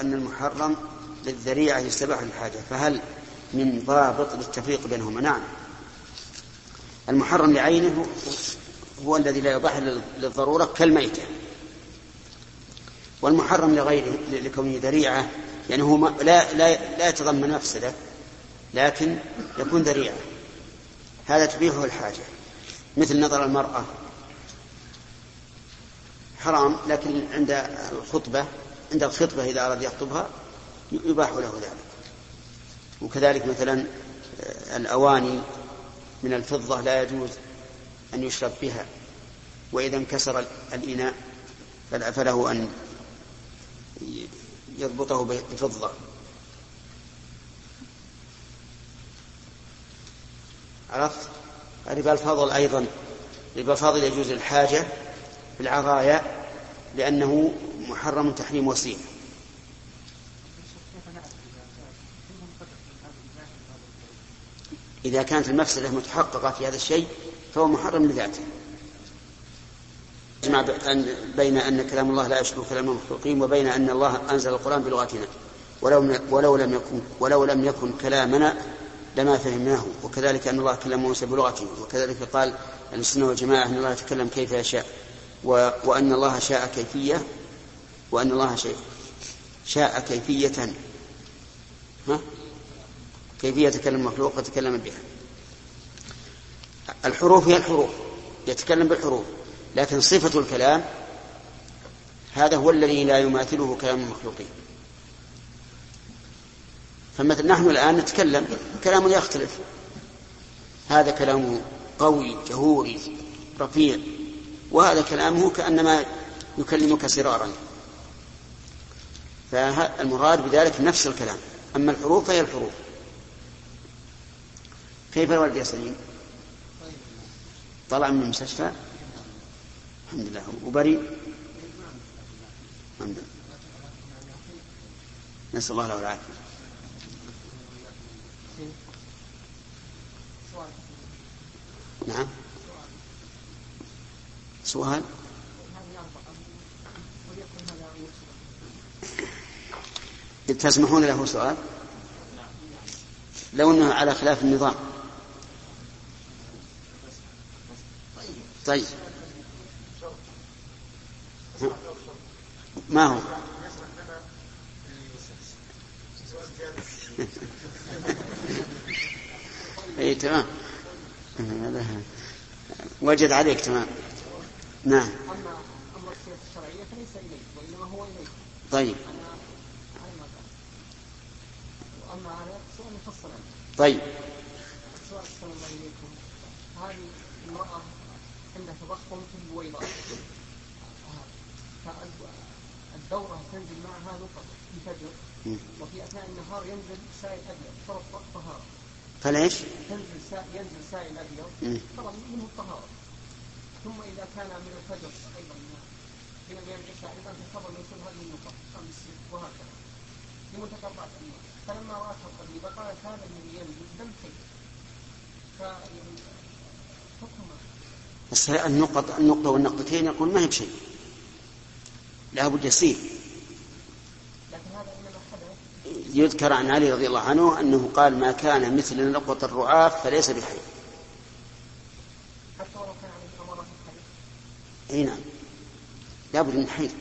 أن المحرم للذريعة يستباح للحاجة فهل من ضابط للتفريق بينهما؟ نعم. المحرم لعينه هو الذي لا يباح للضرورة كالميتة. والمحرم لغيره لكونه ذريعة يعني هو لا, لا, لا يتضمن مفسدة لكن يكون ذريعة. هذا تبيحه الحاجة. مثل نظر المرأة. حرام لكن عند الخطبة عند الخطبة إذا أراد يخطبها يباح له ذلك. وكذلك مثلا آه، الأواني من الفضة لا يجوز أن يشرب بها. وإذا انكسر الإناء فله أن يضبطه بفضة. عرفت؟ ربا الفضل أيضا. ربا الفضل يجوز للحاجة في لأنه محرم تحريم وسيلة. إذا كانت المفسدة متحققة في هذا الشيء فهو محرم لذاته. يجمع بين أن كلام الله لا يشبه كلام المخلوقين وبين أن الله أنزل القرآن بلغتنا. ولو ولو لم يكن ولو لم يكن كلامنا لما فهمناه. وكذلك أن الله كلم موسى بلغته. وكذلك قال السنة والجماعة أن الله يتكلم كيف يشاء. وأن الله شاء كيفية. وأن الله شيء. شاء كيفية. ها؟ كيفية تكلم المخلوق وتكلم بها. الحروف هي الحروف. يتكلم بالحروف. لكن صفة الكلام هذا هو الذي لا يماثله كلام المخلوقين. فمثل نحن الآن نتكلم كلام يختلف. هذا كلامه قوي جهوري رفيع. وهذا كلامه كأنما يكلمك سرارا. فالمراد بذلك نفس الكلام. أما الحروف فهي الحروف. كيف الوالد يا سليم؟ طلع من المستشفى؟ الحمد لله. وبريء الحمد لله. نسأل الله له العافية. نعم. سؤال. تسمحون له سؤال؟ لو إنه على خلاف النظام. طيب. ما هو؟ اي تمام. وجد عليك تمام. نعم. أما أما الشرعية فليس إليك وإنما هو إليك. طيب. واما على سؤال مفصل طيب. سؤال الله اليكم هذه المرأة عندها تضخم في البويضات الدورة تنزل معها نقط في الفجر وفي أثناء النهار ينزل سائل أبيض فرض طهارة. فليش؟ تنزل سائل ينزل سائل أبيض فرض منه الطهارة. ثم إذا كان من الفجر أيضا من أيام العشاء أيضا تفضل يصير هذه النقط خمس وهكذا. فلما حي بس النقط النقطة والنقطتين يقول ما هي بشيء. لا بد يسير يذكر عن علي رضي الله عنه أنه قال ما كان مثل نقطة الرعاف فليس بحي. إي نعم. لابد من حيث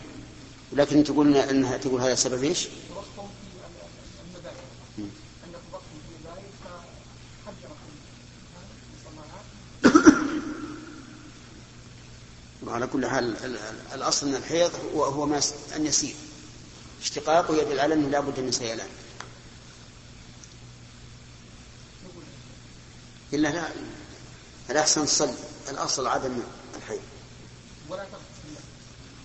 ولكن تقول إنها تقول هذا سبب إيش؟ على كل حال الأصل من الحيض هو هو ما أن يسير. اشتقاقه يدل على انه لابد من سيلان. إلا لا الأحسن صل الأصل عدم الحيض. ولا تغتسل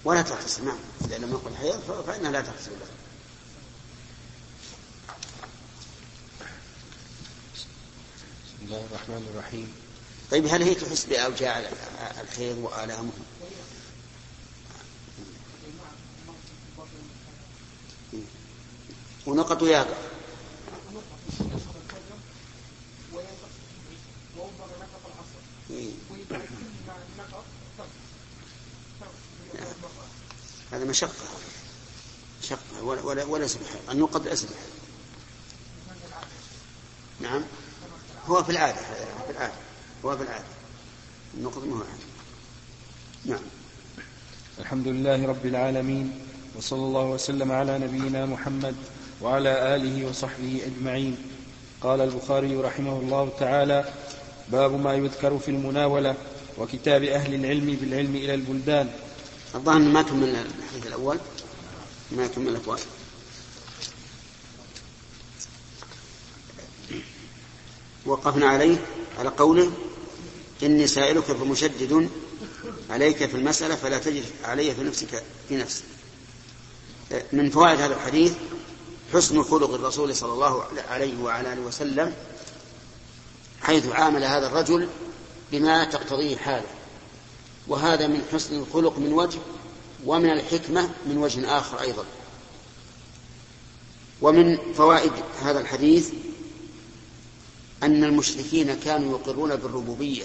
ولا تغتسل نعم. اذا لم يكن حيض فإنها لا تغتسل له بسم الله الرحمن الرحيم. طيب هل هي تحس بأوجاع الحيض وآلامه؟ ونقط يابع هذا مشقة. شق ولا ولا, ولا سبحان أن يوقد الأسلحة نعم. هو في العادة. في العادة. هو في العادة. النقط مو نعم. الحمد لله رب العالمين وصلى الله وسلم على نبينا محمد وعلى آله وصحبه أجمعين. قال البخاري رحمه الله تعالى باب ما يذكر في المناولة وكتاب أهل العلم بالعلم إلى البلدان. الظاهر ما كمل الحديث الأول ما كمل الأقوال وقفنا عليه على قوله إني سائلك فمشدد عليك في المسألة فلا تجد علي في نفسك في نفسك. من فوائد هذا الحديث حسن خلق الرسول صلى الله عليه وعلى آله وسلم حيث عامل هذا الرجل بما تقتضيه حاله. وهذا من حسن الخلق من وجه ومن الحكمة من وجه آخر أيضا. ومن فوائد هذا الحديث أن المشركين كانوا يقرون بالربوبية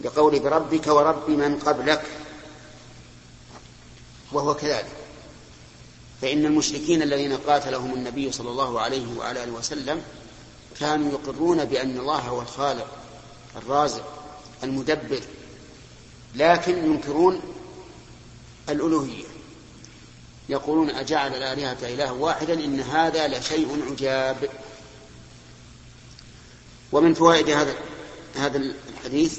بقول بربك ورب من قبلك وهو كذلك. فإن المشركين الذين قاتلهم النبي صلى الله عليه وعلى آله وسلم كانوا يقرون بأن الله هو الخالق الرازق المدبر لكن ينكرون الألوهية. يقولون أجعل الآلهة إله واحدا إن هذا لشيء عجاب. ومن فوائد هذا هذا الحديث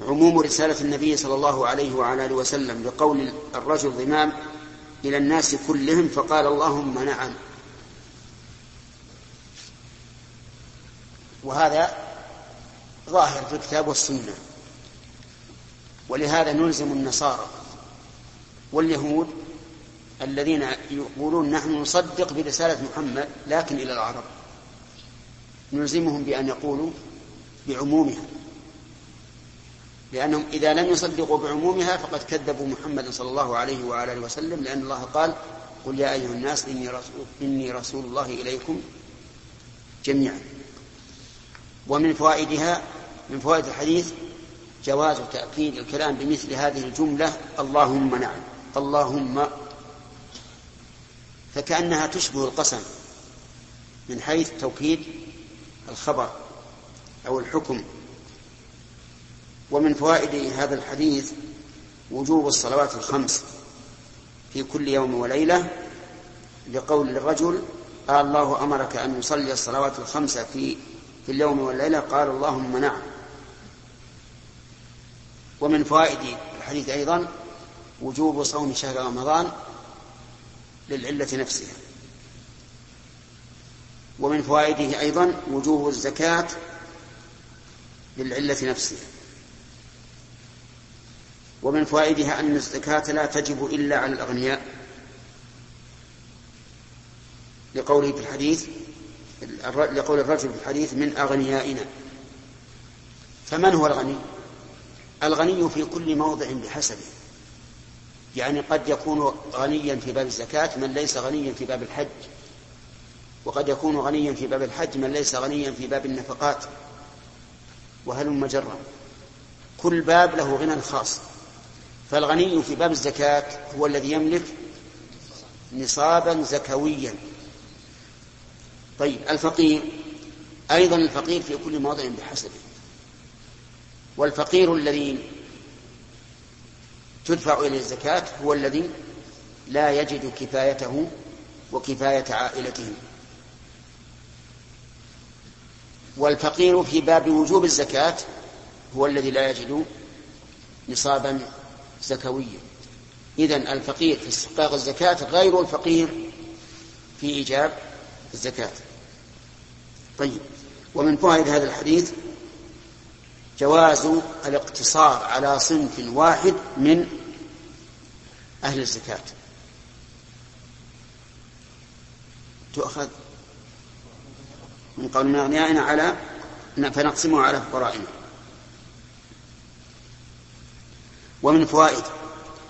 عموم رسالة النبي صلى الله عليه وعلى آله وسلم بقول الرجل ضمام إلى الناس كلهم فقال اللهم نعم. وهذا ظاهر في الكتاب والسنة. ولهذا نلزم النصارى واليهود الذين يقولون نحن نصدق برسالة محمد لكن إلى العرب. نلزمهم بأن يقولوا بعمومها. لأنهم إذا لم يصدقوا بعمومها فقد كذبوا محمد صلى الله عليه وعلى آله وسلم لأن الله قال قل يا أيها الناس إني رسول, إني رسول الله إليكم جميعا. ومن فوائدها من فوائد الحديث جواز تأكيد الكلام بمثل هذه الجملة اللهم نعم اللهم فكأنها تشبه القسم من حيث توكيد الخبر أو الحكم ومن فوائد هذا الحديث وجوب الصلوات الخمس في كل يوم وليلة لقول الرجل قال الله أمرك أن يصلي الصلوات الخمس في في اليوم والليلة؟ قال اللهم نعم. ومن فوائد الحديث أيضا وجوب صوم شهر رمضان للعلة نفسها. ومن فوائده أيضا وجوب الزكاة للعلة نفسها. ومن فوائدها أن الزكاة لا تجب إلا على الأغنياء. لقوله في الحديث لقول الرجل في الحديث من أغنيائنا. فمن هو الغني؟ الغني في كل موضع بحسبه. يعني قد يكون غنيا في باب الزكاة من ليس غنيا في باب الحج. وقد يكون غنيا في باب الحج من ليس غنيا في باب النفقات. وهلم جرا كل باب له غنى خاص فالغني في باب الزكاة هو الذي يملك نصابا زكويا. طيب الفقير أيضا الفقير في كل موضع بحسبه. والفقير الذي تدفع إليه الزكاة هو الذي لا يجد كفايته وكفاية عائلته. والفقير في باب وجوب الزكاة هو الذي لا يجد نصابا زكويا إذن الفقير في استحقاق الزكاة غير الفقير في إيجاب الزكاة. طيب. ومن فوائد هذا الحديث جواز الاقتصار على صنف واحد من أهل الزكاة. تؤخذ من قول أغنيائنا على فنقسمه على فقرائنا. ومن فوائد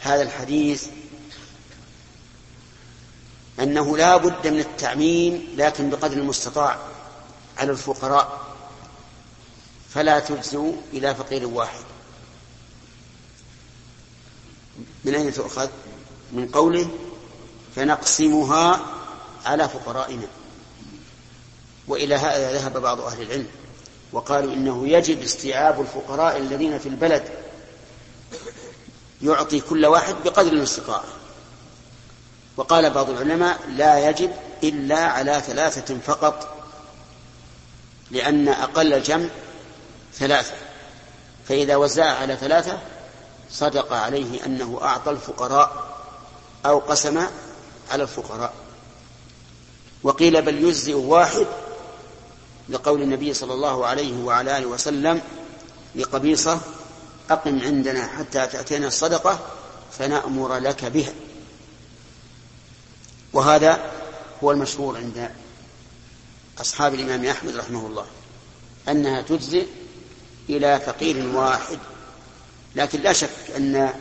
هذا الحديث أنه لا بد من التعميم لكن بقدر المستطاع على الفقراء فلا تجزوا إلى فقير واحد. من أين تؤخذ؟ من قوله فنقسمها على فقرائنا. وإلى هذا ذهب بعض أهل العلم وقالوا إنه يجب استيعاب الفقراء الذين في البلد يعطي كل واحد بقدر الاستطاعة وقال بعض العلماء لا يجب إلا على ثلاثة فقط لأن أقل الجمع ثلاثة. فإذا وزع على ثلاثة صدق عليه أنه أعطى الفقراء أو قسم على الفقراء. وقيل بل يجزئ واحد لقول النبي صلى الله عليه وعلى آله وسلم لقبيصة أقم عندنا حتى تأتينا الصدقة فنأمر لك بها. وهذا هو المشهور عند أصحاب الإمام أحمد رحمه الله أنها تجزئ إلى فقير واحد. لكن لا شك أن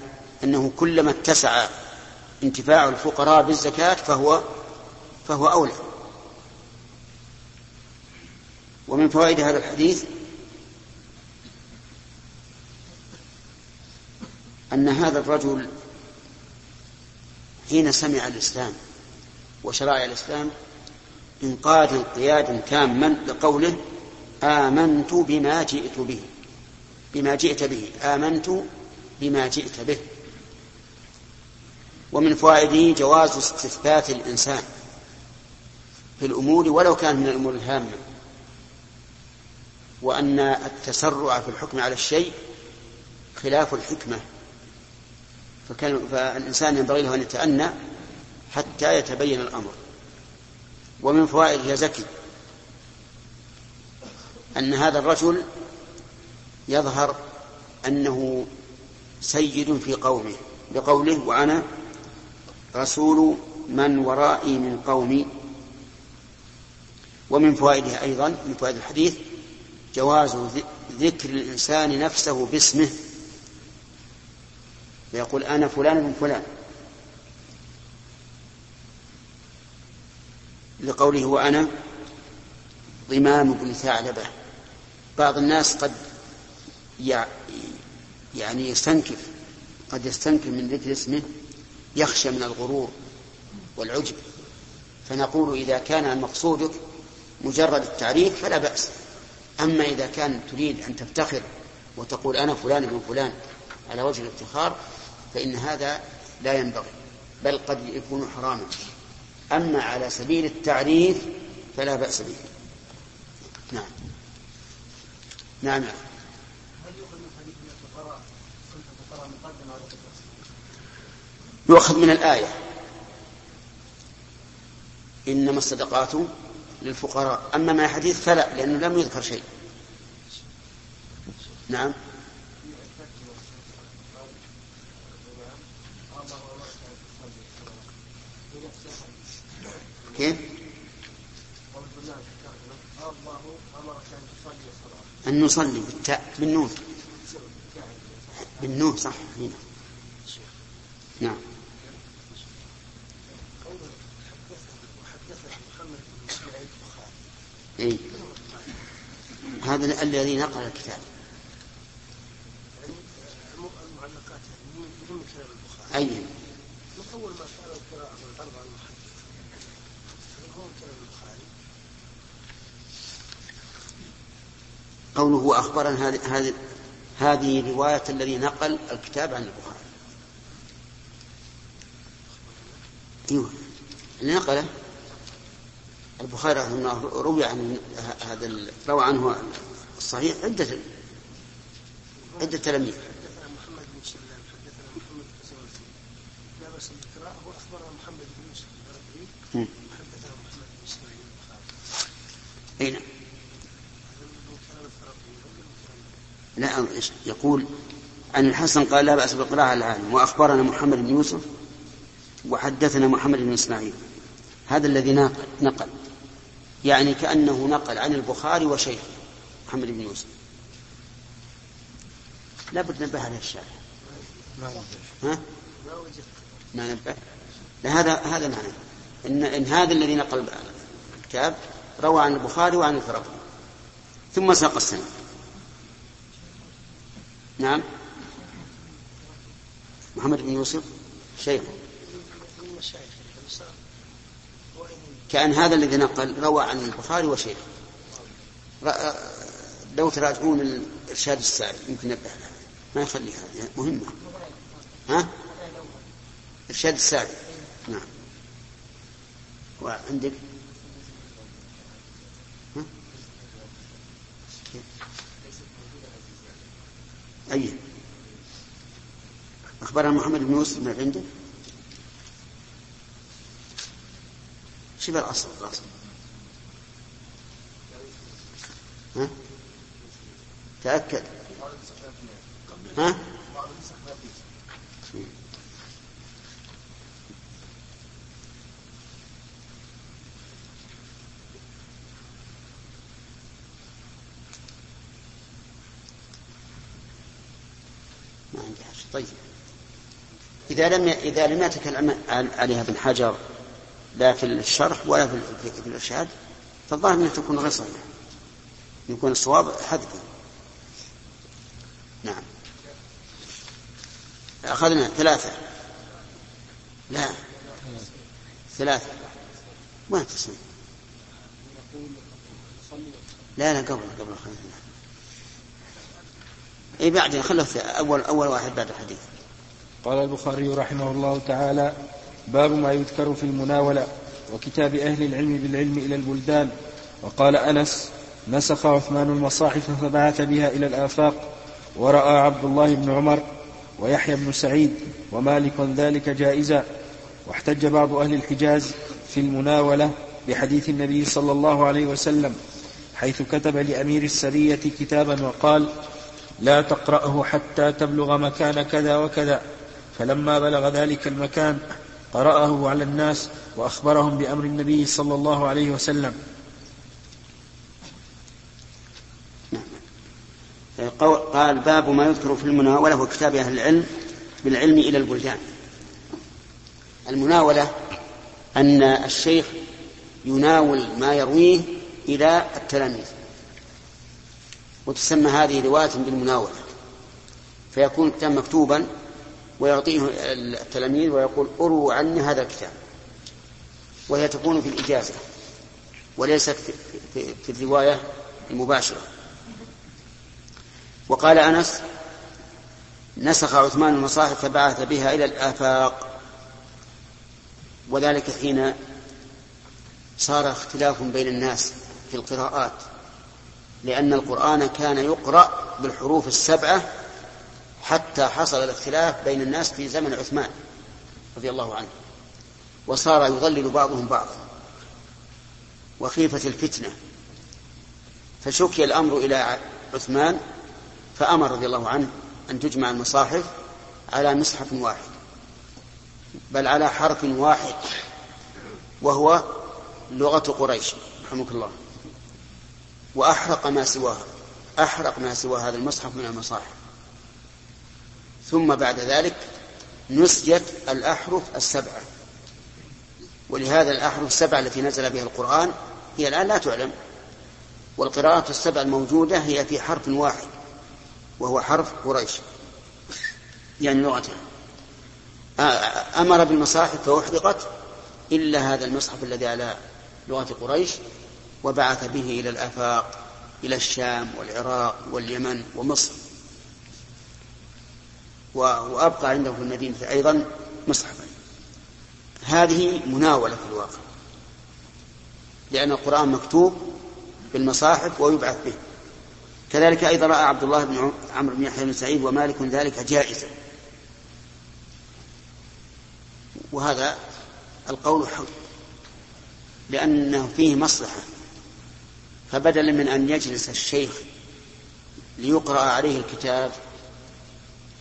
أنه كلما اتسع انتفاع الفقراء بالزكاة فهو فهو أولى. ومن فوائد هذا الحديث أن هذا الرجل حين سمع الإسلام وشرائع الإسلام انقاد انقيادا تاما لقوله آمنت بما جئت به بما جئت به آمنت بما جئت به. ومن فوائده جواز استثبات الإنسان في الأمور ولو كان من الأمور الهامة وأن التسرع في الحكم على الشيء خلاف الحكمة. فكان فالإنسان ينبغي له أن يتأنى حتى يتبين الأمر. ومن فوائد يا زكي أن هذا الرجل يظهر أنه سيد في قومه بقوله وأنا رسول من ورائي من قومي. ومن فوائدها أيضا من فوائد الحديث جواز ذكر الإنسان نفسه باسمه فيقول أنا فلان من فلان. لقوله وأنا ضمام بن ثعلبة. بعض الناس قد يعني يستنكف قد يستنكف من ذكر اسمه يخشى من الغرور والعجب. فنقول إذا كان مقصودك مجرد التعريف فلا بأس. أما إذا كان تريد أن تفتخر وتقول أنا فلان ابن فلان على وجه الإفتخار فإن هذا لا ينبغي بل قد يكون حراما. أما على سبيل التعريف فلا بأس به. نعم. نعم. نعم يؤخذ من الآية. إنما الصدقات للفقراء. أما ما حديث فلا لأنه لم يذكر شيء. نعم. كيف؟ أن نصلي بالتاء بالنون. بالنون صح؟ هنا. نعم. أي هذا الذي نقل الكتاب. أي. من أول ما قال القراءة من الأربعة المحدثة هو كلام البخاري قوله أخبرنا هذه هذه رواية الذي نقل الكتاب عن البخاري. أيوه. اللي نقله البخاري رحمه الله روي عن هذا روى عنه الصحيح عدة عدة تلاميذ. حدثنا محمد بن سلام حدثنا محمد بن لا بأس بالقراءة وأخبرنا محمد بن يوسف حدثنا محمد بن إسماعيل البخاري أي نعم لا يقول؟ عن الحسن قال لا بأس بالقراءة على العالم. وأخبرنا محمد بن يوسف وحدثنا محمد بن إسماعيل. هذا الذي نقل. يعني كأنه نقل عن البخاري وشيخ محمد بن يوسف. لا بد نبه عليه الشارع ها؟ ما نبه هذا هذا معنى. إن, إن هذا الذي نقل الكتاب روى عن البخاري وعن الفرقي. ثم ساق السنة نعم. محمد بن يوسف شيخ. كأن هذا الذي نقل روى عن البخاري وشيخ لو تراجعون الإرشاد الساري يمكن لها ما يخليها مهمة ها؟ إرشاد الساري نعم. وعندك؟ أي أخبرنا محمد بن يوسف من عندك شبه الأصل الأصل ها؟ تأكد ها؟ طيب. إذا لم إذا لم يتكلم عليها ابن حجر لا في الشرح ولا في, الإرشاد فالظاهر أنها تكون غير صحيحة. يكون الصواب حذفه نعم. أخذنا ثلاثة. لا. ثلاثة. وين تصنيف لا لا قبل قبل اي بعدين خلص اول أول واحد بعد الحديث. قال البخاري رحمه الله تعالى باب ما يذكر في المناولة وكتاب أهل العلم بالعلم إلى البلدان. وقال أنس نسخ عثمان المصاحف فبعث بها إلى الآفاق ورأى عبد الله بن عمر ويحيى بن سعيد ومالك ذلك جائزا. واحتج بعض أهل الحجاز في المناولة بحديث النبي صلى الله عليه وسلم حيث كتب لأمير السرية كتابا وقال لا تقرأه حتى تبلغ مكان كذا وكذا. فلما بلغ ذلك المكان قرأه على الناس وأخبرهم بأمر النبي صلى الله عليه وسلم. قال باب ما يذكر في المناولة وكتاب أهل العلم بالعلم إلى البلدان. المناولة أن الشيخ يناول ما يرويه إلى التلاميذ. وتسمى هذه رواية بالمناولة فيكون الكتاب مكتوبا ويعطيه التلاميذ ويقول أروا عني هذا الكتاب. وهي تكون في الإجازة وليست في الرواية المباشرة. وقال أنس نسخ عثمان المصاحف فبعث بها إلى الآفاق. وذلك حين صار اختلاف بين الناس في القراءات. لأن القرآن كان يقرأ بالحروف السبعة حتى حصل الاختلاف بين الناس في زمن عثمان رضي الله عنه. وصار يضلل بعضهم بعضا. وخيفة الفتنة. فشكي الأمر إلى عثمان فأمر رضي الله عنه أن تجمع المصاحف على مصحف واحد. بل على حرف واحد وهو لغة قريش. رحمك الله. وأحرق ما سواها أحرق ما سوى هذا المصحف من المصاحف. ثم بعد ذلك نسجت الأحرف السبعة. ولهذا الأحرف السبعة التي نزل بها القرآن هي الآن لا تعلم. والقراءات السبع الموجودة هي في حرف واحد وهو حرف قريش. يعني لغتها. أمر بالمصاحف فأحرقت إلا هذا المصحف الذي على لغة قريش وبعث به إلى الآفاق إلى الشام والعراق واليمن ومصر. وأبقى عنده في المدينة أيضا مصحفا. هذه مناولة في الواقع لأن القرآن مكتوب بالمصاحف ويبعث به. كذلك أيضا رأى عبد الله بن عمرو بن يحيى بن سعيد ومالك ذلك جائزا. وهذا القول حق لأنه فيه مصلحة. فبدلا من أن يجلس الشيخ ليقرأ عليه الكتاب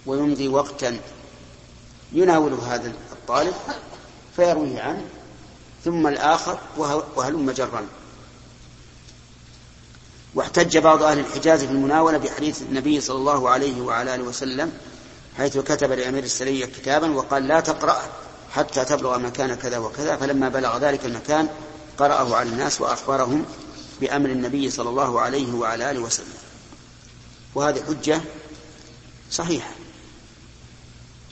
ويمضي وقتا يناوله هذا الطالب فيرويه عنه ثم الآخر وهلم جرا. واحتج بعض أهل الحجاز في المناولة بحديث النبي صلى الله عليه وعلى آله وسلم حيث كتب لأمير السرية كتابا وقال لا تقرأ حتى تبلغ مكان كذا وكذا. فلما بلغ ذلك المكان قرأه على الناس وأخبرهم بأمر النبي صلى الله عليه وعلى آله وسلم. وهذه حجة صحيحة.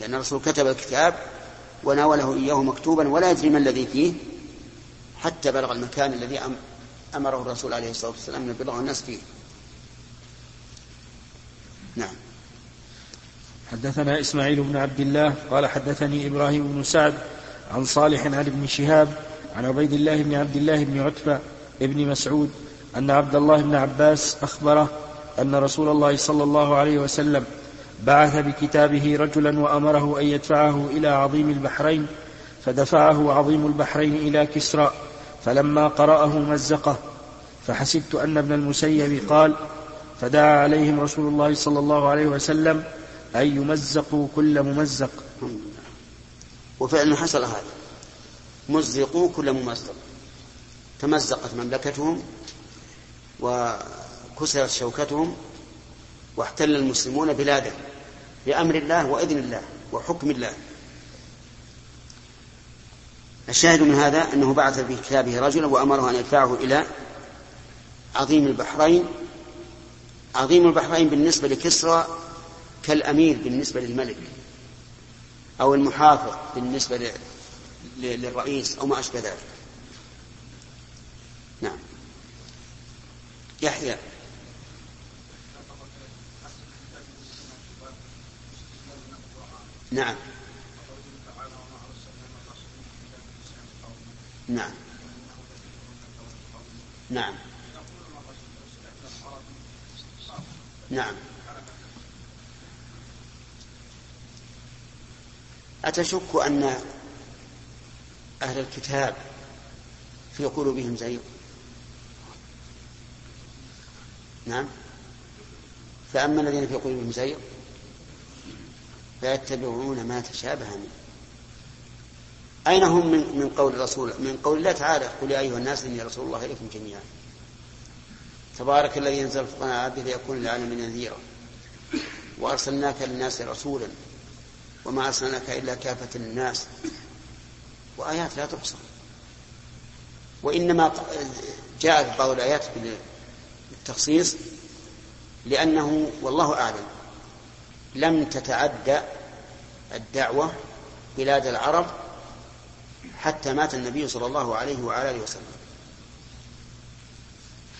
لأن الرسول كتب الكتاب وناوله إياه مكتوبا ولا يدري ما الذي فيه حتى بلغ المكان الذي أمره الرسول عليه الصلاة والسلام أن يبلغ الناس فيه. نعم. حدثنا إسماعيل بن عبد الله قال حدثني إبراهيم بن سعد عن صالح عن ابن شهاب عن عبيد الله بن عبد الله بن عتبة ابن مسعود أن عبد الله بن عباس أخبره أن رسول الله صلى الله عليه وسلم بعث بكتابه رجلا وأمره أن يدفعه إلى عظيم البحرين فدفعه عظيم البحرين إلى كسرى فلما قرأه مزقه فحسبت أن ابن المسيب قال فدعا عليهم رسول الله صلى الله عليه وسلم أن يمزقوا كل ممزق. وفعلا حصل هذا. مزقوا كل ممزق. تمزقت مملكتهم وكسرت شوكتهم واحتل المسلمون بلاده بأمر الله وإذن الله وحكم الله. الشاهد من هذا أنه بعث في كتابه رجلا وأمره أن يدفعه إلى عظيم البحرين عظيم البحرين بالنسبة لكسرى كالأمير بالنسبة للملك أو المحافظ بالنسبة للرئيس أو ما أشبه ذلك نعم يحيى. نعم. نعم. نعم. نعم. أتشك أن أهل الكتاب في قلوبهم زيغ؟ نعم. فأما الذين في قلوبهم زيغ فيتبعون ما تشابه منه. أين هم من, من قول الرسول؟ من قول الله تعالى قل يا أيها الناس إني رسول الله إليكم جميعا. تبارك الذي ينزل على عبده ليكون للعالمين نذيرا. وأرسلناك للناس رسولا وما أرسلناك إلا كافة للناس. وآيات لا تحصى. وإنما جاءت بعض الآيات بالتخصيص لأنه والله أعلم لم تتعدى الدعوة بلاد العرب حتى مات النبي صلى الله عليه وعلى آله وسلم.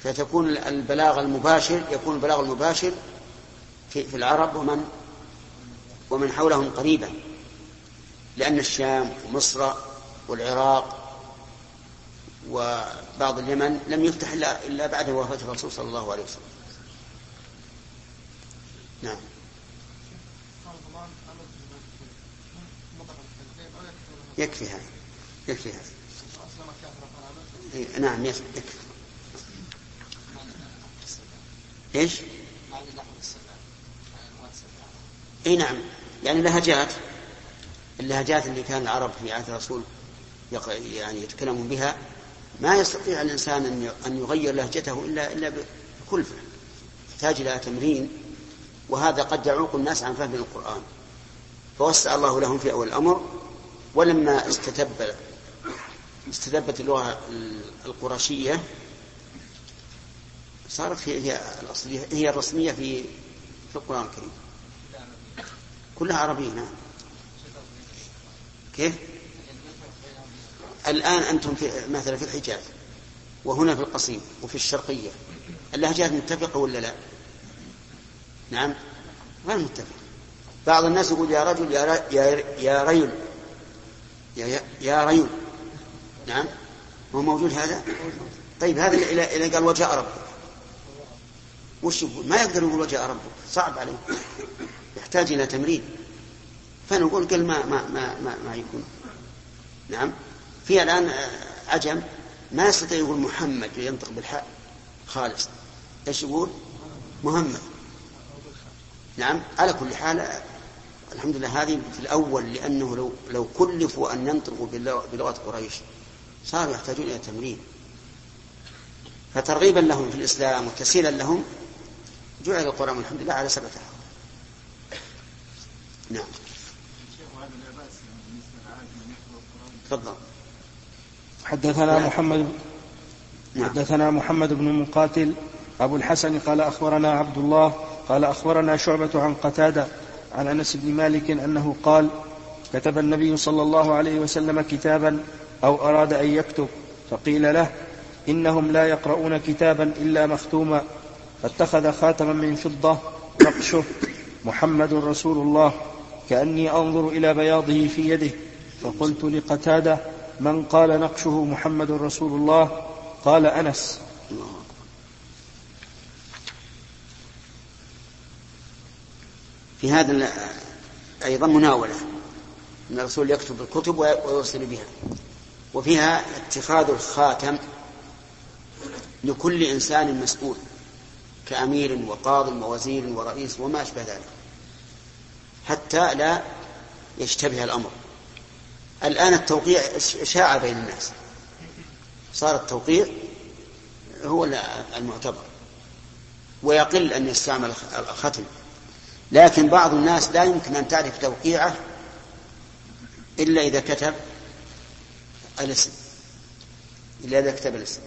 فتكون البلاغ المباشر يكون البلاغ المباشر في, في العرب ومن ومن حولهم قريبا لأن الشام ومصر والعراق وبعض اليمن لم يفتح إلا, إلا بعد وفاة الرسول صلى الله عليه وسلم. نعم. يكفي هذا. يكفي هذا. إيه، نعم يكفي. إيش؟ إي نعم. يعني لهجات اللهجات اللي كان العرب في عهد الرسول يعني يتكلمون بها ما يستطيع الإنسان أن يغير لهجته الا إلا بكلفه يحتاج إلى تمرين وهذا قد يعوق الناس عن فهم القرآن. فوسع الله لهم في أول الأمر ولما استتب استتبت اللغة القرشية صارت هي هي الاصليه هي الرسمية في في القرآن الكريم. كلها عربية نعم. كيف؟ الآن أنتم في مثلا في الحجاز وهنا في القصيم وفي الشرقية اللهجات متفقة ولا لا؟ نعم غير متفقة بعض الناس يقول يا رجل يا. يا يا ريل يا يا ريل نعم هو موجود هذا؟ طيب هذا إلى إلى قال وجاء ربك وش يقول؟ ما يقدر يقول وجاء ربك صعب عليه يحتاج إلى تمرين فنقول ما ما ما ما, ما يكون نعم في الآن عجم ما يستطيع يقول محمد وينطق بالحاء. خالص. إيش يقول؟ محمد. نعم على كل حال الحمد لله هذه في الأول لأنه لو لو كلفوا أن ينطقوا بلغة قريش صاروا يحتاجون إلى تمرين. فترغيبا لهم في الإسلام وتسهيلا لهم جعل القرآن الحمد لله على سبعة نعم. تفضل. حدثنا محمد نعم. حدثنا محمد بن مقاتل أبو الحسن قال أخبرنا عبد الله قال أخبرنا شعبة عن قتادة عن أنس بن مالك أنه قال كتب النبي صلى الله عليه وسلم كتابا أو أراد أن يكتب فقيل له إنهم لا يقرؤون كتابا إلا مختوما فاتخذ خاتما من فضة نقشه محمد رسول الله كأني أنظر إلى بياضه في يده فقلت لقتادة من قال نقشه محمد رسول الله قال أنس. في هذا أيضا مناولة. أن الرسول يكتب الكتب ويوصل بها. وفيها اتخاذ الخاتم لكل إنسان مسؤول كأمير وقاض ووزير ورئيس وما أشبه ذلك حتى لا يشتبه الأمر. الآن التوقيع شاع بين الناس. صار التوقيع هو المعتبر. ويقل أن يستعمل الختم. لكن بعض الناس لا يمكن أن تعرف توقيعه إلا إذا كتب الاسم. إلا إذا كتب الاسم.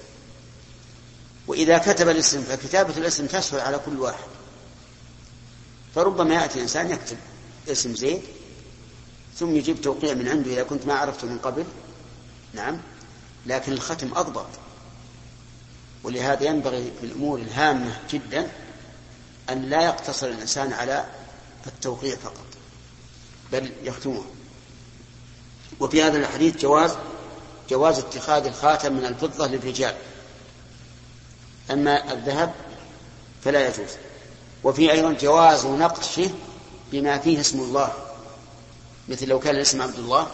وإذا كتب الاسم فكتابة الاسم تسهل على كل واحد. فربما يأتي إنسان يكتب اسم زيد ثم يجيب توقيع من عنده إذا كنت ما عرفته من قبل. نعم. لكن الختم أضبط. ولهذا ينبغي في الأمور الهامة جدا أن لا يقتصر الإنسان على التوقيع فقط بل يختمه. وفي هذا الحديث جواز جواز اتخاذ الخاتم من الفضة للرجال. أما الذهب فلا يجوز. وفي أيضا جواز نقشه بما فيه اسم الله. مثل لو كان الاسم عبد الله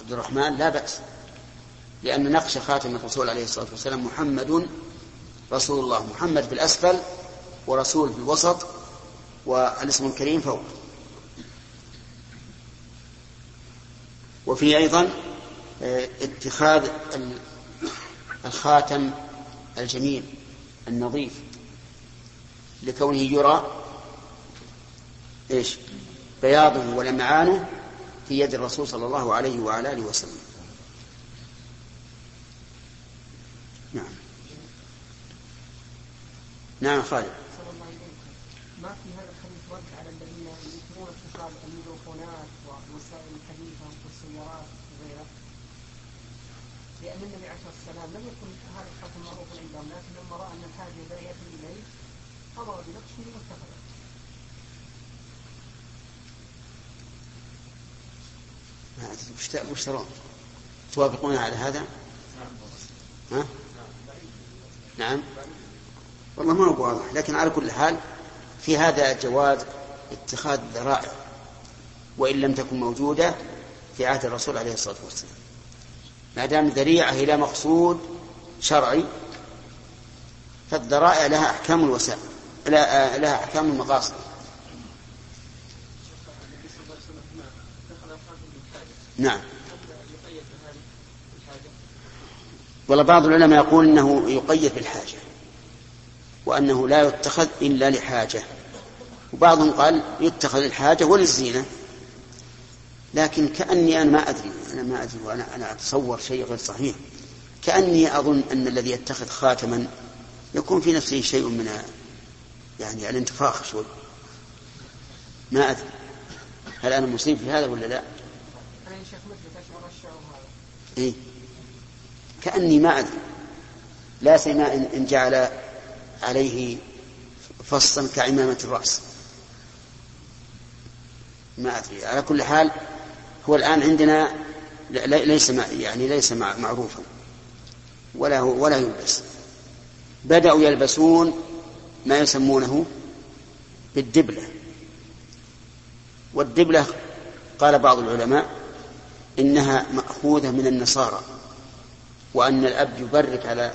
عبد الرحمن لا بأس. لأن نقش خاتم الرسول عليه الصلاة والسلام محمد رسول الله. محمد في الأسفل ورسول في الوسط والاسم الكريم فوق. وفي أيضا آه، اتخاذ الخاتم الجميل النظيف لكونه يرى إيش؟ بياضه ولمعانه في يد الرسول صلى الله عليه وعلى آله وسلم. نعم. نعم خالد. ما في هذا الحديث رد على الذين يذكرون اتخاذ الميكروفونات ووسائل الحديثة والسيارات وغيرها؟ لأن النبي عليه الصلاة والسلام لم يكن هذا الحكم معروفا عندهم لكن لما رأى أن الحاجة لا ياتي إليه أمر بنقشه واتخذه وش ترون؟ توافقون على هذا؟ ها؟ نعم والله ما هو واضح لكن على كل حال في هذا جواز اتخاذ ذرائع وإن لم تكن موجودة في عهد الرسول عليه الصلاة والسلام ما دام ذريعة إلى مقصود شرعي فالذرائع لها أحكام الوسائل لها أحكام المقاصد نعم. والله بعض العلماء يقول إنه يقيد بالحاجة وأنه لا يتخذ إلا لحاجة. وبعضهم قال يتخذ الحاجة وللزينة. لكن كأني أنا ما أدري أنا ما أدري وأنا أنا أتصور شيء غير صحيح. كأني أظن أن الذي يتخذ خاتما يكون في نفسه شيء من يعني الانتفاخ شوي. ما أدري. هل أنا مصيب في هذا ولا لا؟ إيه؟ كأني ما أدري. لا سيما إن جعل عليه فصا كعمامة الرأس. ما أدري. على كل حال هو الآن عندنا ليس يعني ليس معروفا. ولا هو ولا يلبس. بدأوا يلبسون ما يسمونه بالدبلة. والدبلة قال بعض العلماء إنها مأخوذة من النصارى وأن الأب يبرك على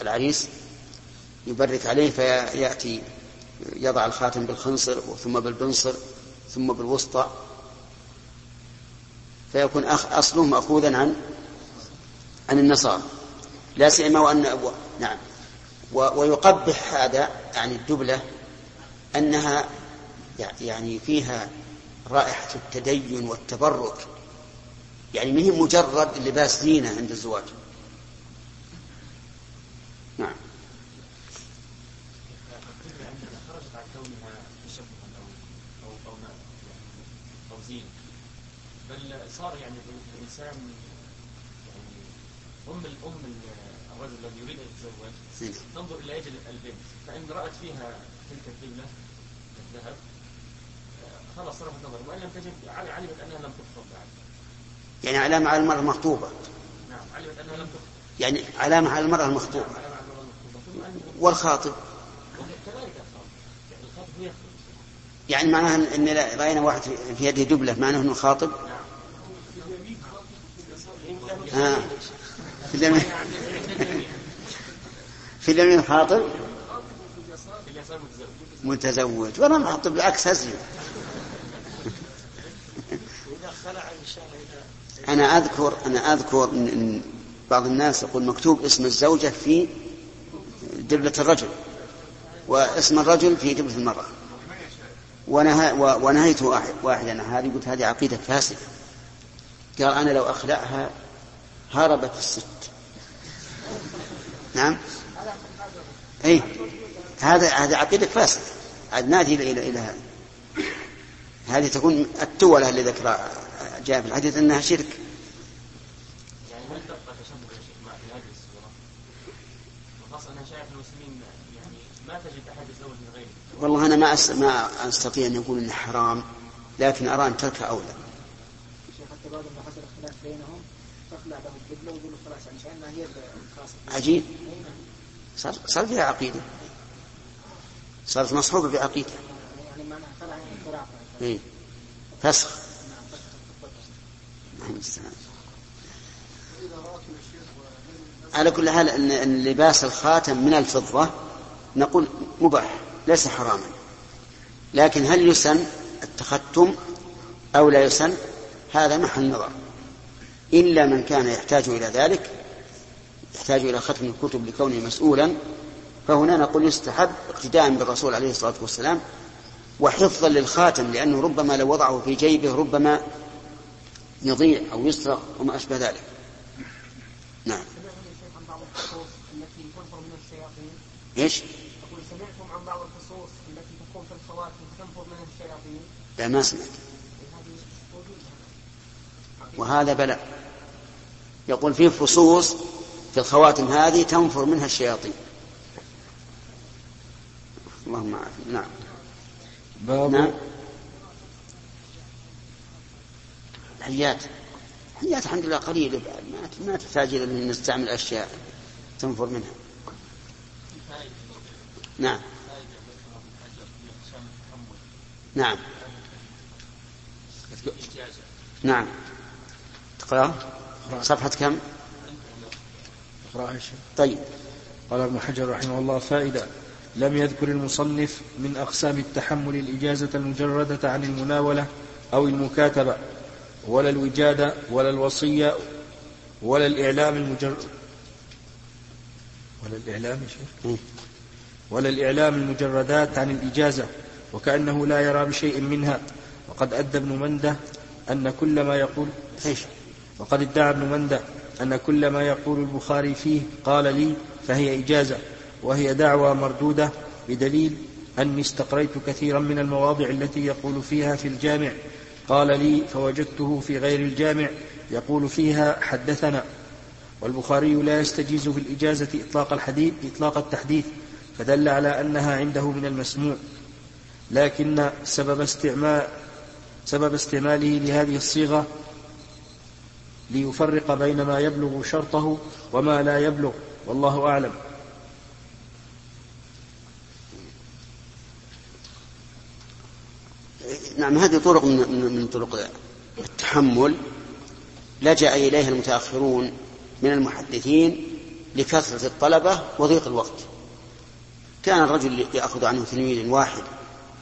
العريس يبرك عليه فيأتي يضع الخاتم بالخنصر ثم بالبنصر ثم بالوسطى فيكون أصله مأخوذا عن عن النصارى. لا سيما وأن نعم ويقبح هذا يعني الدبلة أنها يعني فيها رائحة التدين والتبرك. يعني ما هي مجرد لباس زينة عند الزواج؟ نعم. بل صار يعني الانسان يعني ام الام الرجل الذي يريد ان يتزوج تنظر إلى أجل البنت فان رات فيها تلك الدبله الذهب خلاص صرفت نظر وان لم تجد علمت انها لم تخطب بعد يعني علامة على لم تخطب يعني علامة على المرأة المخطوبة. والخاطب. يعني معناها إن رأينا واحد في يده دبلة معناه إنه خاطب. آه. في اليمين. في اليمين خاطب. متزوج. والله محطب بالعكس هزلي أنا أذكر أنا أذكر إن بعض الناس يقول مكتوب اسم الزوجة في دبلة الرجل واسم الرجل في دبلة المرأة. ونهى ونهيت واحدا هذه قلت هذه عقيدة فاسدة. قال أنا لو أخلعها هربت الست. نعم؟ أي هذا هذا عقيدة فاسدة. عاد ناتي إلى إلى هذا هذه تكون التولة اللي ذكرها. جاء في الحديث أنها شرك يعني هل تبقى تشبه يا شيخ في هذه؟ وخاصة أنا شايف المسلمين يعني ما تجد أحد يتزوج من غيره والله أنا ما أس... ما أستطيع أن أقول أنه حرام لكن أرى أن تركها أولى. شيخ حتى ما حصل اختلاف بينهم له القبلة له خلاص يعني هي الخاصة. عجيب. صار صار فيها عقيدة. صارت مصحوبة بعقيدة. يعني معناها خلع يعني. إيه. فسخ. على كل حال ان لباس الخاتم من الفضة نقول مباح ليس حراما. لكن هل يسن التختم أو لا يسن؟ هذا محل نظر. إلا من كان يحتاج إلى ذلك يحتاج إلى ختم الكتب لكونه مسؤولا فهنا نقول يستحب اقتداء بالرسول عليه الصلاة والسلام وحفظا للخاتم لأنه ربما لو وضعه في جيبه ربما يضيع أو يسرق وما أشبه ذلك. نعم. إيش؟ أقول سمعتم عن بعض الفصوص التي تكون في الخواتم تنفر منها الشياطين. لا ما سمعت. وهذا بلاء يقول في فصوص في الخواتم هذه تنفر منها الشياطين. اللهم عافية نعم. باب نعم. الحيات. الحيات الحمد لله قليلة ما ما تحتاج إلى أن نستعمل أشياء تنفر منها. نعم. نعم. نعم. تقرأ. صفحة كم؟ طيب. قال ابن حجر رحمه الله فائدة. لم يذكر المصنف من أقسام التحمل الإجازة المجردة عن المناولة أو المكاتبة. ولا الوجادة ولا الوصية ولا الإعلام المجرد ولا الإعلام ولا الإعلام المجردات عن الإجازة وكأنه لا يرى بشيء منها. وقد أدى ابن منده أن كل ما يقول إيش؟ وقد ادعى ابن منده أن كل ما يقول البخاري فيه قال لي فهي إجازة وهي دعوى مردودة بدليل أني استقريت كثيرا من المواضع التي يقول فيها في الجامع. قال لي فوجدته في غير الجامع يقول فيها حدثنا. والبخاري لا يستجيز في الإجازة إطلاق الحديث إطلاق التحديث فدل على أنها عنده من المسموع. لكن سبب استعمال سبب استعماله لهذه الصيغة ليفرق بين ما يبلغ شرطه وما لا يبلغ والله أعلم. نعم هذه طرق من, من طرق التحمل. لجأ إليها المتأخرون من المحدثين لكثرة الطلبة وضيق الوقت. كان الرجل يأخذ عنه تلميذ واحد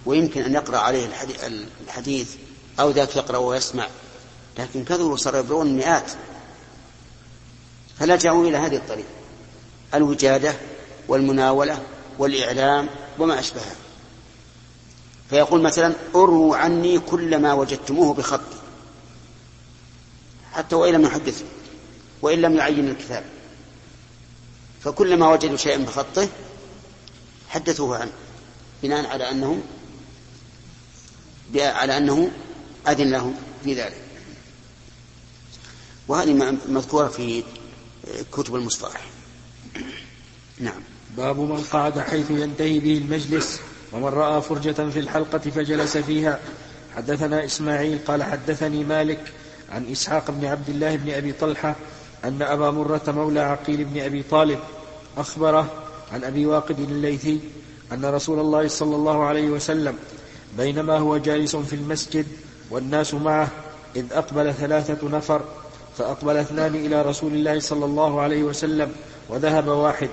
ويمكن أن يقرأ عليه الحديث أو ذاك يقرأ ويسمع لكن كثروا صاروا يبلغون مئات. فلجأوا إلى هذه الطريقة الوجادة والمناولة والإعلام وما أشبهها. فيقول مثلا أروا عني كل ما وجدتموه بخطي حتى وإن لم يحدث وإن لم يعين الكتاب. فكلما وجدوا شيئا بخطه حدثوه عنه. بناء على أنه على أنه أذن لهم في ذلك. وهذه مذكورة في كتب المصطلح. نعم. باب من قعد حيث ينتهي به المجلس. ومن رأى فرجة في الحلقة فجلس فيها. حدثنا إسماعيل قال حدثني مالك عن إسحاق بن عبد الله بن أبي طلحة أن أبا مرة مولى عقيل بن أبي طالب أخبره عن أبي واقد الليثي أن رسول الله صلى الله عليه وسلم بينما هو جالس في المسجد والناس معه إذ أقبل ثلاثة نفر فأقبل اثنان إلى رسول الله صلى الله عليه وسلم وذهب واحد.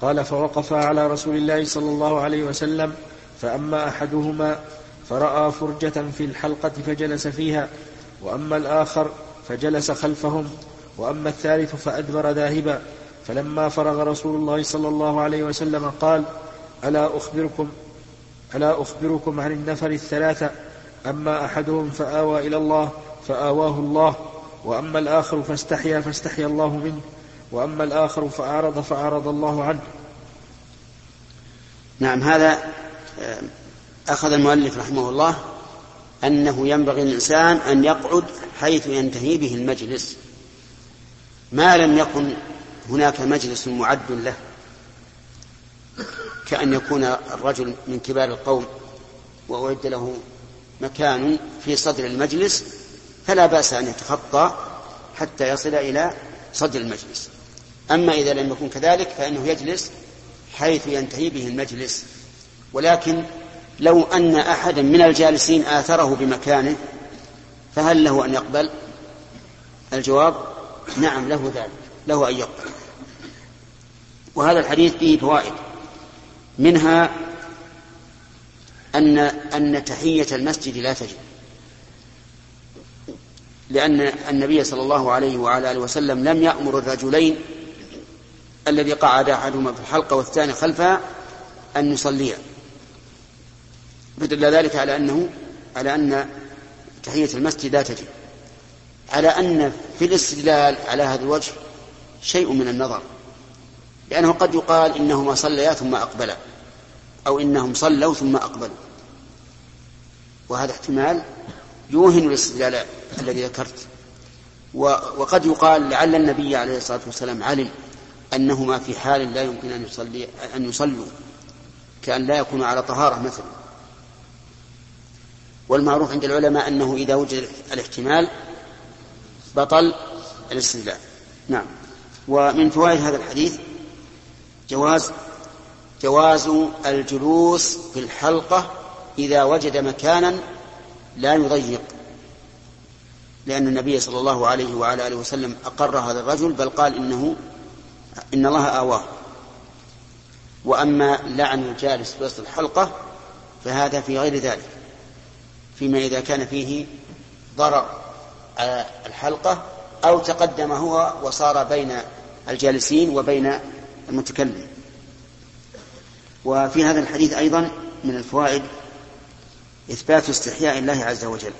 قال فوقف على رسول الله صلى الله عليه وسلم فأما أحدهما فرأى فرجة في الحلقة فجلس فيها وأما الآخر فجلس خلفهم وأما الثالث فأدبر ذاهبا. فلما فرغ رسول الله صلى الله عليه وسلم قال ألا أخبركم ألا أخبركم عن النفر الثلاثة؟ أما أحدهم فآوى إلى الله فآواه الله وأما الآخر فاستحيا فاستحيا الله منه وأما الآخر فأعرض فأعرض الله عنه. نعم هذا أخذ المؤلف رحمه الله أنه ينبغي للإنسان أن يقعد حيث ينتهي به المجلس ما لم يكن هناك مجلس معد له كأن يكون الرجل من كبار القوم وأعد له مكان في صدر المجلس فلا بأس أن يتخطى حتى يصل إلى صدر المجلس. أما إذا لم يكن كذلك فإنه يجلس حيث ينتهي به المجلس. ولكن لو أن أحدا من الجالسين آثره بمكانه فهل له أن يقبل؟ الجواب نعم له ذلك له أن يقبل. وهذا الحديث فيه فوائد منها أن أن تحية المسجد لا تجب لأن النبي صلى الله عليه وعلى آله وسلم لم يأمر الرجلين الذي قعد أحدهما في الحلقة والثاني خلفها أن يصليا. فدل ذلك على أنه على أن تحية المسجد لا تجب. على أن في الاستدلال على هذا الوجه شيء من النظر. لأنه قد يقال إنهما صليا ثم أقبلا. أو إنهم صلوا ثم أقبلوا. وهذا احتمال يوهن الاستدلال الذي ذكرت. وقد يقال لعل النبي عليه الصلاة والسلام علم أنهما في حال لا يمكن أن يصلي أن يصلوا. كأن لا يكونوا على طهارة مثلا. والمعروف عند العلماء أنه إذا وجد الاحتمال بطل الاستدلال. نعم. ومن فوائد هذا الحديث جواز جواز الجلوس في الحلقة إذا وجد مكانا لا يضيق لأن النبي صلى الله عليه وعلى آله وسلم أقر هذا الرجل بل قال إنه إن الله آواه. وأما لعن الجالس في وسط الحلقة فهذا في غير ذلك. فيما إذا كان فيه ضرر على الحلقة أو تقدم هو وصار بين الجالسين وبين المتكلم. وفي هذا الحديث أيضا من الفوائد إثبات استحياء الله عز وجل.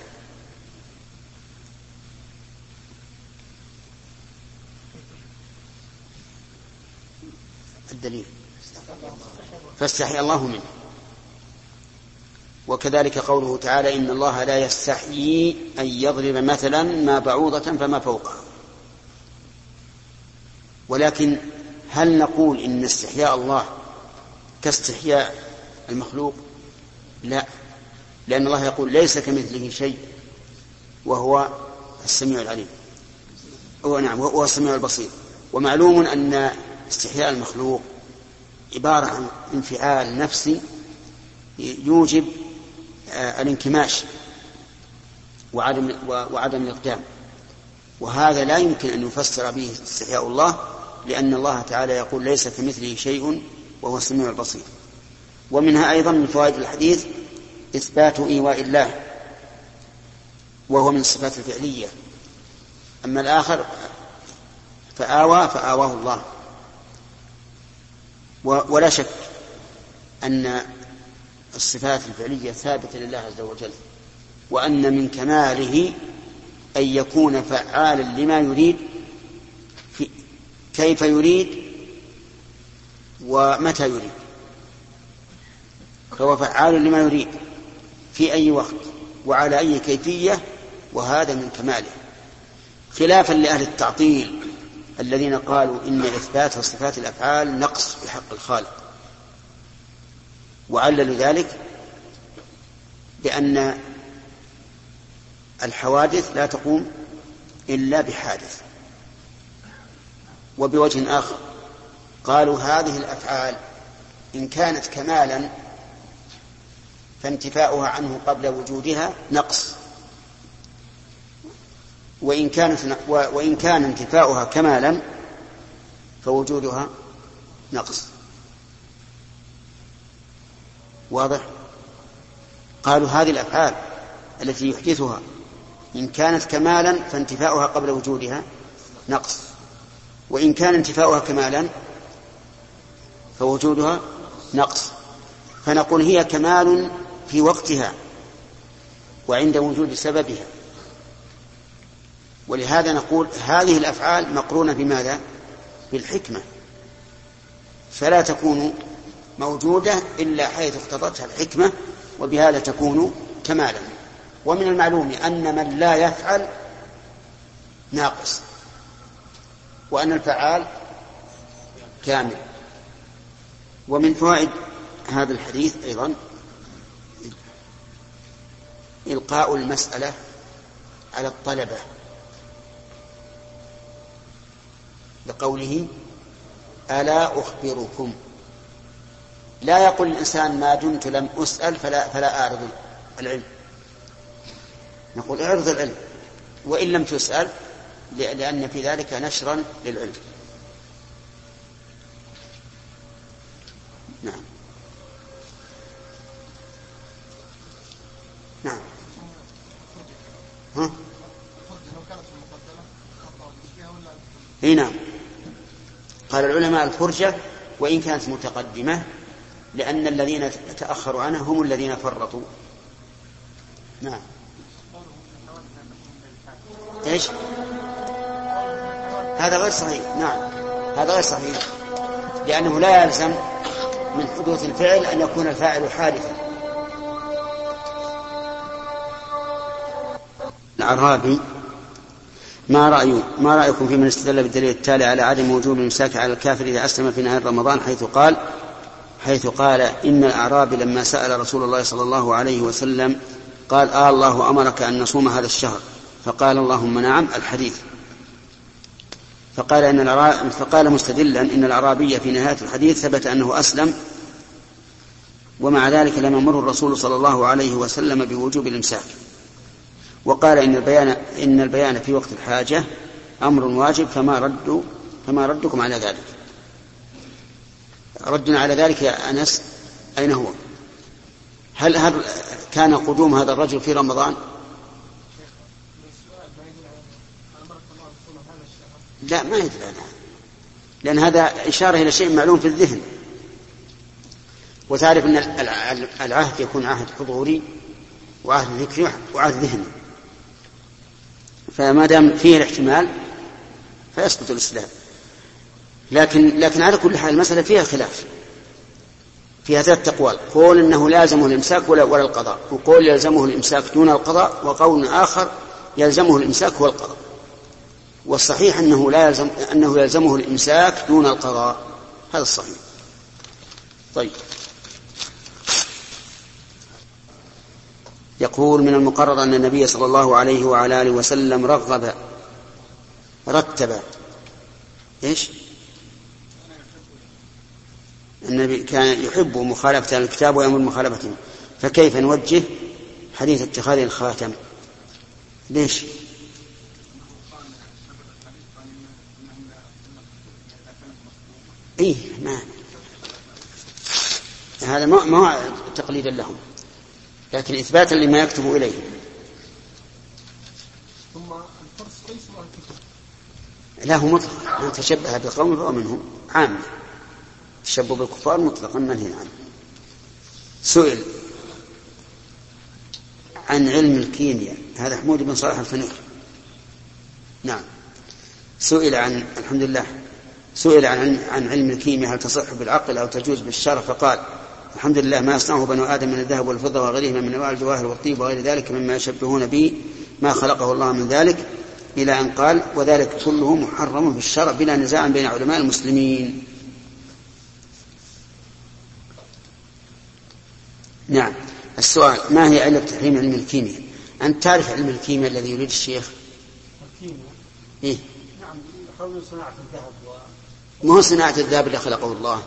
الدليل. فاستحيا الله منه. وكذلك قوله تعالى إن الله لا يستحيي أن يضرب مثلا ما بعوضة فما فوقها. ولكن هل نقول إن استحياء الله كاستحياء المخلوق؟ لا. لأن الله يقول ليس كمثله شيء وهو السميع العليم. هو نعم وهو السميع البصير. ومعلوم أن استحياء المخلوق عبارة عن انفعال نفسي يوجب الانكماش وعدم وعدم الإقدام. وهذا لا يمكن أن يفسر به استحياء الله لأن الله تعالى يقول ليس كمثله شيء وهو السميع البصير. ومنها أيضا من فوائد الحديث إثبات إيواء الله وهو من الصفات الفعلية. أما الآخر فآوى فآواه الله. ولا شك أن الصفات الفعلية ثابتة لله عز وجل وأن من كماله أن يكون فعالا لما يريد في كيف يريد ومتى يريد. فهو فعال لما يريد في أي وقت وعلى أي كيفية وهذا من كماله. خلافا لأهل التعطيل الذين قالوا إن إثبات صفات الأفعال نقص في حق الخالق. وعللوا ذلك بأن الحوادث لا تقوم إلا بحادث. وبوجه آخر قالوا هذه الأفعال إن كانت كمالا فانتفاؤها عنه قبل وجودها نقص. وإن كانت وإن كان انتفاؤها كمالا فوجودها نقص. واضح؟ قالوا هذه الأفعال التي يحدثها إن كانت كمالا فانتفاؤها قبل وجودها نقص وإن كان انتفاؤها كمالا فوجودها نقص. فنقول هي كمال في وقتها وعند وجود سببها. ولهذا نقول هذه الأفعال مقرونة بماذا؟ بالحكمة. فلا تكون موجودة إلا حيث اقتضتها الحكمة وبهذا تكون كمالا. ومن المعلوم أن من لا يفعل ناقص وأن الفعال كامل. ومن فوائد هذا الحديث أيضا إلقاء المسألة على الطلبة بقوله ألا أخبركم؟ لا يقول الإنسان ما دمت لم أسأل فلا, فلا أعرض العلم. نقول اعرض العلم. وإن لم تسأل لأن في ذلك نشرا للعلم. نعم. نعم. ها؟ إي نعم. قال العلماء الفرجة وإن كانت متقدمة لأن الذين تأخروا عنها هم الذين فرطوا. نعم. إيش؟ هذا غير صحيح. نعم. هذا غير صحيح. لأنه لا يلزم من حدوث الفعل أن يكون الفاعل حادثا. الأعرابي ما رأي ما رأيكم في من استدل بالدليل التالي على عدم وجوب الإمساك على الكافر إذا أسلم في نهار رمضان حيث قال حيث قال إن الأعرابي لما سأل رسول الله صلى الله عليه وسلم قال آه الله أمرك أن نصوم هذا الشهر فقال اللهم نعم الحديث. فقال إن فقال مستدلا إن الأعرابي في نهاية الحديث ثبت أنه أسلم ومع ذلك لم يمر الرسول صلى الله عليه وسلم بوجوب الإمساك. وقال إن البيان إن البيان في وقت الحاجة أمر واجب فما رد فما ردكم على ذلك. ردنا على ذلك يا أنس أين هو؟ هل هل كان قدوم هذا الرجل في رمضان؟ لا ما يدري عنها لأن هذا إشارة إلى شيء معلوم في الذهن. وتعرف أن العهد يكون عهد حضوري وعهد ذكري وعهد ذهني. فما دام فيه الاحتمال فيسقط الإسلام. لكن لكن على كل حال المسألة فيها خلاف. فيها ثلاث أقوال. قول أنه لازمه الإمساك ولا, ولا القضاء. وقول يلزمه الإمساك دون القضاء وقول آخر يلزمه الإمساك والقضاء والصحيح أنه لا يلزم أنه يلزمه الإمساك دون القضاء. هذا الصحيح. طيب. يقول من المقرر أن النبي صلى الله عليه وعلى آله وسلم رغب رتب. إيش؟ النبي كان يحب مخالفة الكتاب ويأمر مخالفته. فكيف نوجه حديث اتخاذ الخاتم؟ ليش؟ إيه ما هذا ما ما تقليدا لهم. لكن إثباتا لما يكتب إليه. ثم الفرس ليس لا هو مطلق. من تشبه بقوم فهو منهم. عام. التشبه بالكفار مطلقا منهي عنه. سئل عن علم الكيمياء. هذا حمود بن صالح الفنيخ. نعم. سئل عن الحمد لله سئل عن عن علم الكيمياء هل تصح بالعقل أو تجوز بالشرع؟ فقال الحمد لله ما يصنعه بنو آدم من الذهب والفضة وغيرهما من أنواع الجواهر والطيب وغير ذلك مما يشبهون به ما خلقه الله من ذلك إلى أن قال وذلك كله محرم في الشرع بلا نزاع بين علماء المسلمين. نعم. السؤال ما هي علة تحريم علم الكيمياء؟ أنت تعرف علم الكيمياء الذي يريد الشيخ؟ الكيمياء؟ إيه؟ نعم يحاولون صناعة الذهب و... ما هو صناعة الذهب اللي خلقه الله؟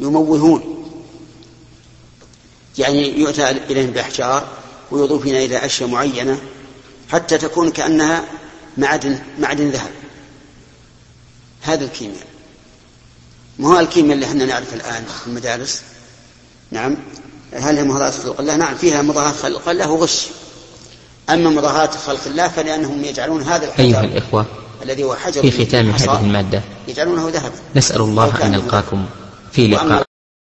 يموهون. يعني يؤتى إليهم بأحجار ويضيفون إلى أشياء معينة حتى تكون كأنها معدن معدن ذهب. هذا الكيمياء. ما هو الكيمياء اللي إحنا نعرف الآن في المدارس؟ نعم. هل هي مضاهاة خلق الله نعم فيها مضاهاة خلق الله وغش أما مضاهاة خلق الله فلأنهم يجعلون هذا الحجر أيها الإخوة الذي هو حجر في ختام هذه المادة يجعلونه ذهبا نسأل الله أن. نلقاكم في لقاء